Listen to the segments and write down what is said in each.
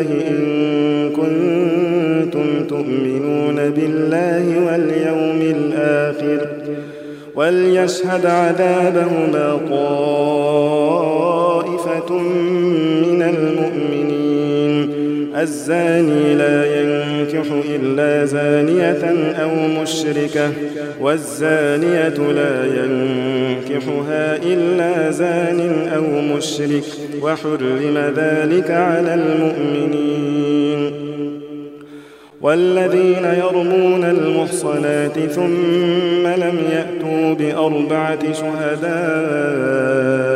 الله إن كنتم تؤمنون بالله واليوم الآخر وليشهد عذابهما طائفة من المؤمنين الزاني لا ينكح إلا زانية أو مشركة والزانية لا ينكحها إلا زان أو مشرك وحرم ذلك على المؤمنين. والذين يرمون المحصنات ثم لم يأتوا بأربعة شهداء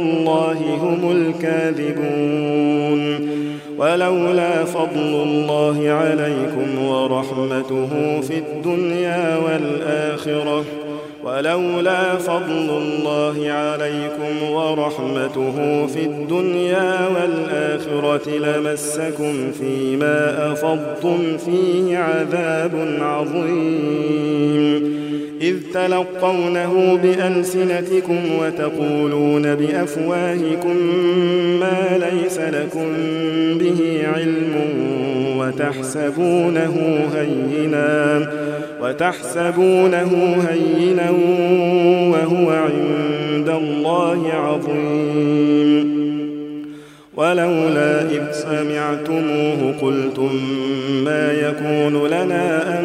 الله هم الكاذبون. ولولا فضل الله عليكم ورحمته في الدنيا والآخرة. ولولا فضل الله عليكم ورحمته في الدنيا والآخرة لمسكم فيما أفضتم فيه عذاب عظيم. إذ تلقونه بألسنتكم وتقولون بأفواهكم ما ليس لكم به علم وتحسبونه هينا وتحسبونه هينا وهو عند الله عظيم. ولولا إذ سمعتموه قلتم ما يكون لنا أن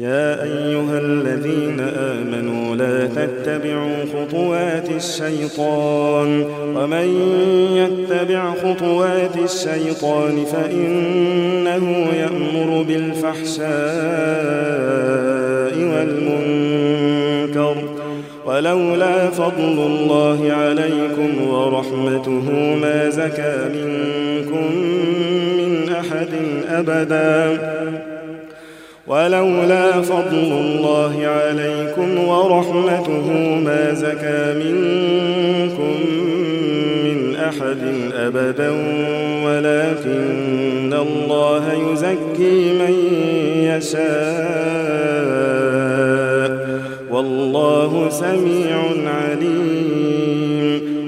يا أيها الذين آمنوا لا تتبعوا خطوات الشيطان ومن يتبع خطوات الشيطان فإنه يأمر بالفحشاء والمنكر ولولا فضل الله عليكم ورحمته ما زكى منكم من أحد أبداً ولولا فضل الله عليكم ورحمته ما زكى منكم من أحد أبدا ولكن الله يزكي من يشاء. والله سميع عليم.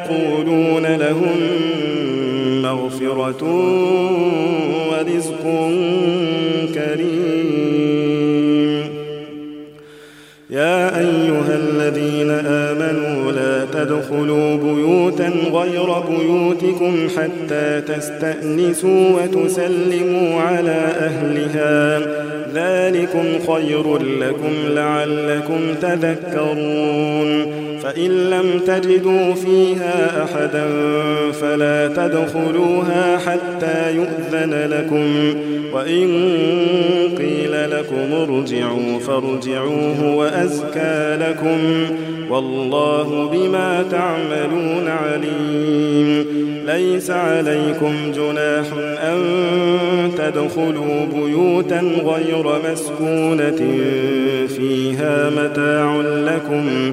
يقولون لهم مغفرة ورزق كريم. يا أيها الذين آمنوا لا تدخلوا بيوتا غير بيوتكم حتى تستأنسوا وتسلموا على أهلها. ذلكم خير لكم لعلكم تذكرون. فإن لم تجدوا فيها أحدا فلا تدخلوها حتى يؤذن لكم وإن قيل لكم ارجعوا فارجعوه وأزكى لكم والله بما تعملون عليم ليس عليكم جناح أن تدخلوا بيوتا غير مسكونة فيها متاع لكم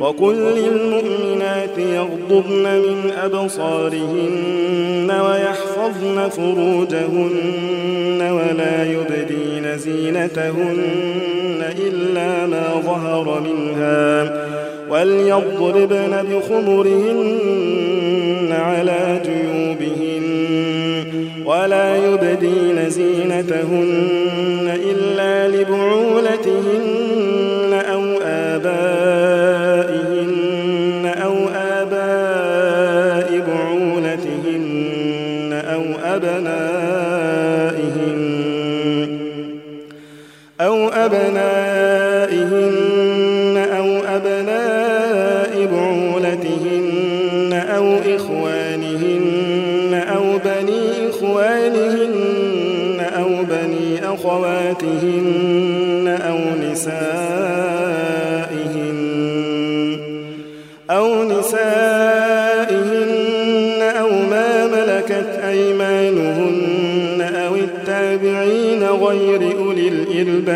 وقل للمؤمنات يغضبن من أبصارهن ويحفظن فروجهن ولا يبدين زينتهن إلا ما ظهر منها وليضربن بخمرهن على جيوبهن ولا يبدين زينتهن إلا لبعولتهن أو آبائهن أو أبنائهن أو أبنائهن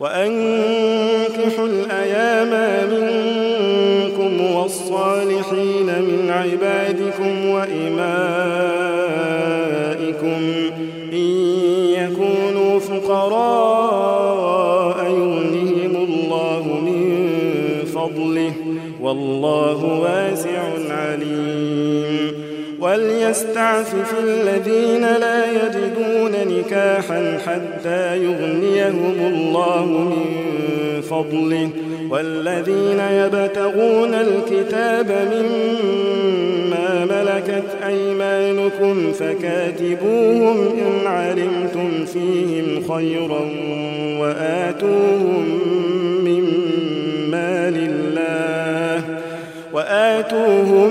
وأنكحوا الأيام منكم والصالحين من عبادكم وإمائكم إن يكونوا فقراء يغنهم الله من فضله والله واسع عليم وليستعفف الذين لا يجدون نكاحا حتى يغنيهم الله من فضله. والذين يبتغون الكتاب مما ملكت أيمانكم فكاتبوهم إن علمتم فيهم خيرا وآتوهم من مال الله وآتوهم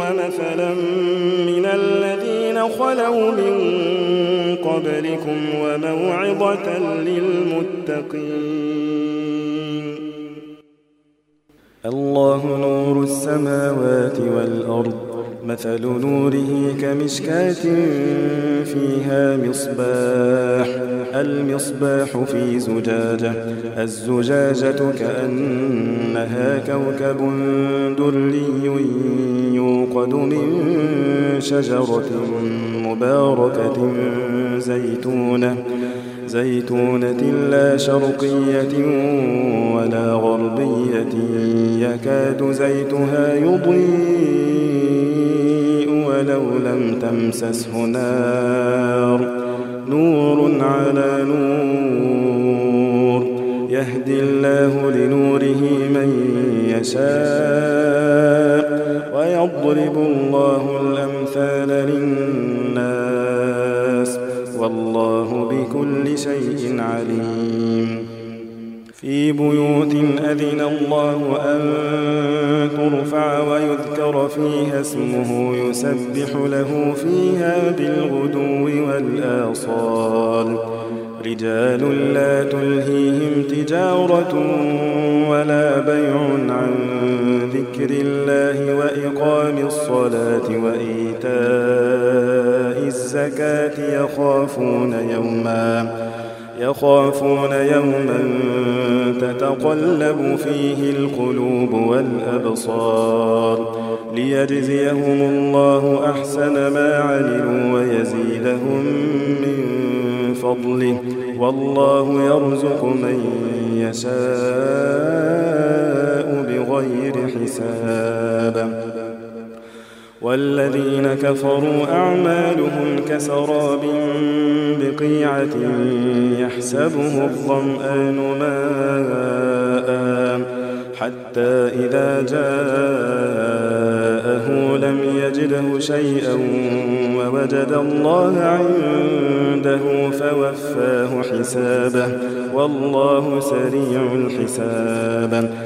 ومثلا من الذين خلوا من قبلكم وموعظة للمتقين. الله نور السماوات والأرض. مثل نوره كمشكاة فيها مصباح المصباح في زجاجة الزجاجة كأنها كوكب دري يوقد من شجرة مباركة زيتونة زيتونة لا شرقية ولا غربية يكاد زيتها يضيء. ولو لم تمسسه نار. نور على نور. يهدي الله لنوره من يشاء. ويضرب الله الأمثال للناس. والله بكل شيء عليم. في بيوت أذن الله أن ترفع ويذكر فيها اسمه يسبح له فيها بالغدو والآصال. رجال لا تلهيهم تجارة ولا بيع عن ذكر الله وإقام الصلاة وإيتاء الزكاة يخافون يوماً. يخافون يوما تتقلب فيه القلوب والأبصار ليجزيهم الله أحسن ما عملوا ويزيدهم من فضله والله يرزق من يشاء بغير حساب والذين كفروا أعمالهم كسراب بقيعة يحسبه الظمآن ماء حتى إذا جاءه لم يجده شيئا ووجد الله عنده فوفاه حسابه والله سريع الحساب.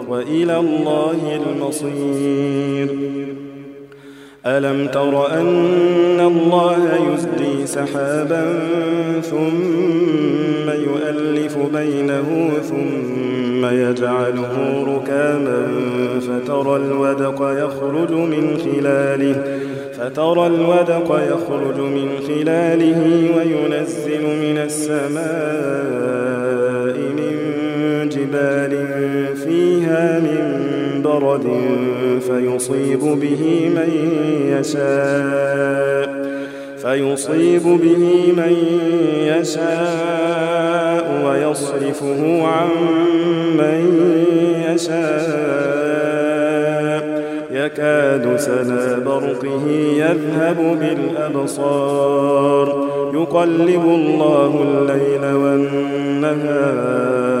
وإلى الله المصير. ألم تر أن الله يزدي سحابا ثم يؤلف بينه ثم يجعله ركاما فترى الودق يخرج من خلاله فترى الودق يخرج من خلاله وينزل من السماء برد فيصيب به من يشاء فيصيب به من يشاء ويصرفه عن من يشاء. يكاد سنا برقه يذهب بالأبصار يقلب الله الليل والنهار.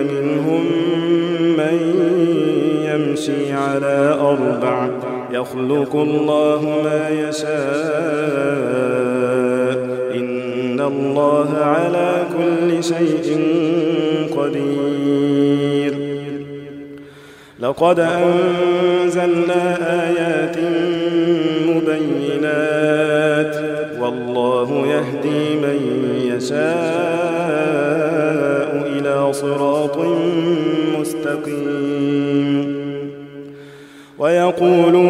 ومنهم من يمشي على أربع. يخلق الله ما يشاء. إن الله على كل شيء قدير. لقد أنزلنا آيات مبينات. والله يهدي من يشاء إلى صراط مستقيم. ويقولون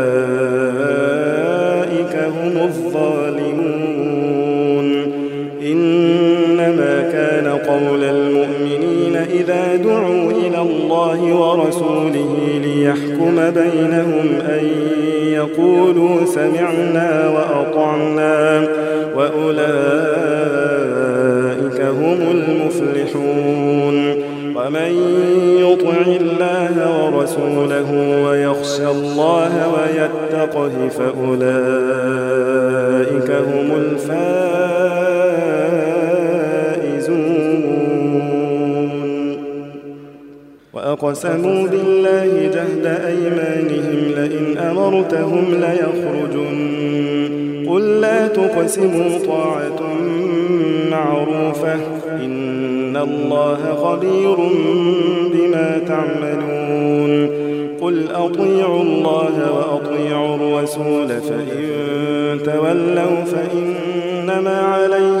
وأقسموا بالله جهد أيمانهم لئن أمرتهم ليخرجن. قل لا تقسموا طاعة معروفة. إن الله خبير بما تعملون. قل أطيعوا الله وأطيعوا الرسول فإن تولوا فإنما عليه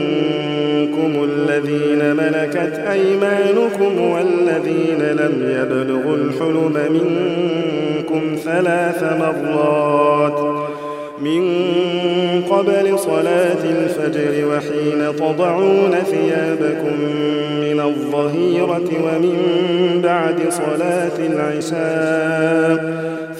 الذين ملكت أيمانكم والذين لم يبلغوا الحلم منكم ثلاث مرات من قبل صلاة الفجر وحين تضعون ثيابكم من الظهيرة ومن بعد صلاة العشاء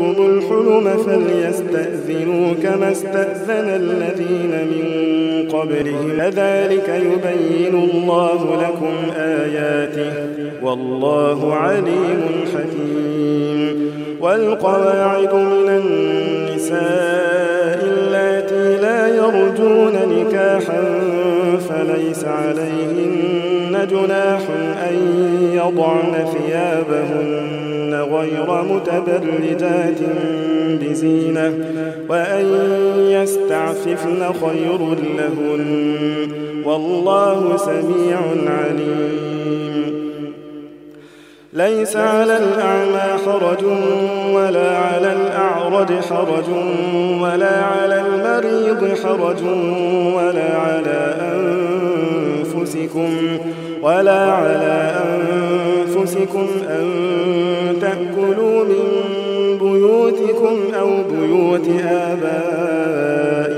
الحلم فليستأذنوا كما استأذن الذين من قبلهم. كذلك يبين الله لكم آياته والله عليم حكيم. والقواعد من النساء اللاتي لا يرجون نكاحا فليس عليهن جناح أن يضعن ثيابهن غير متبرجات بزينة وأن يستعففن خير لهن. والله سميع عليم. ليس على الأعمى حرج ولا على الأعرج حرج ولا على المريض حرج ولا على أنفسكم ولا على أنفسكم. أن تأكلوا من بيوتكم أو بيوت آبائكم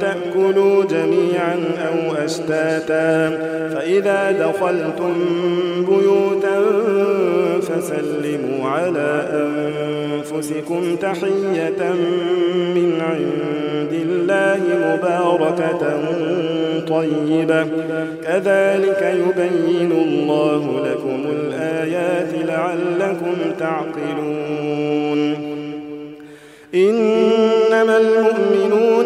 تأكلوا جميعا أو أشتاتا. فإذا دخلتم بيوتا فسلموا على أنفسكم تحية من عند الله مباركة طيبة. كذلك يبين الله لكم الآيات لعلكم تعقلون. إنما المؤمنون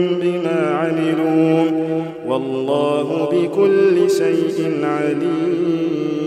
والله بكل شيء عليم.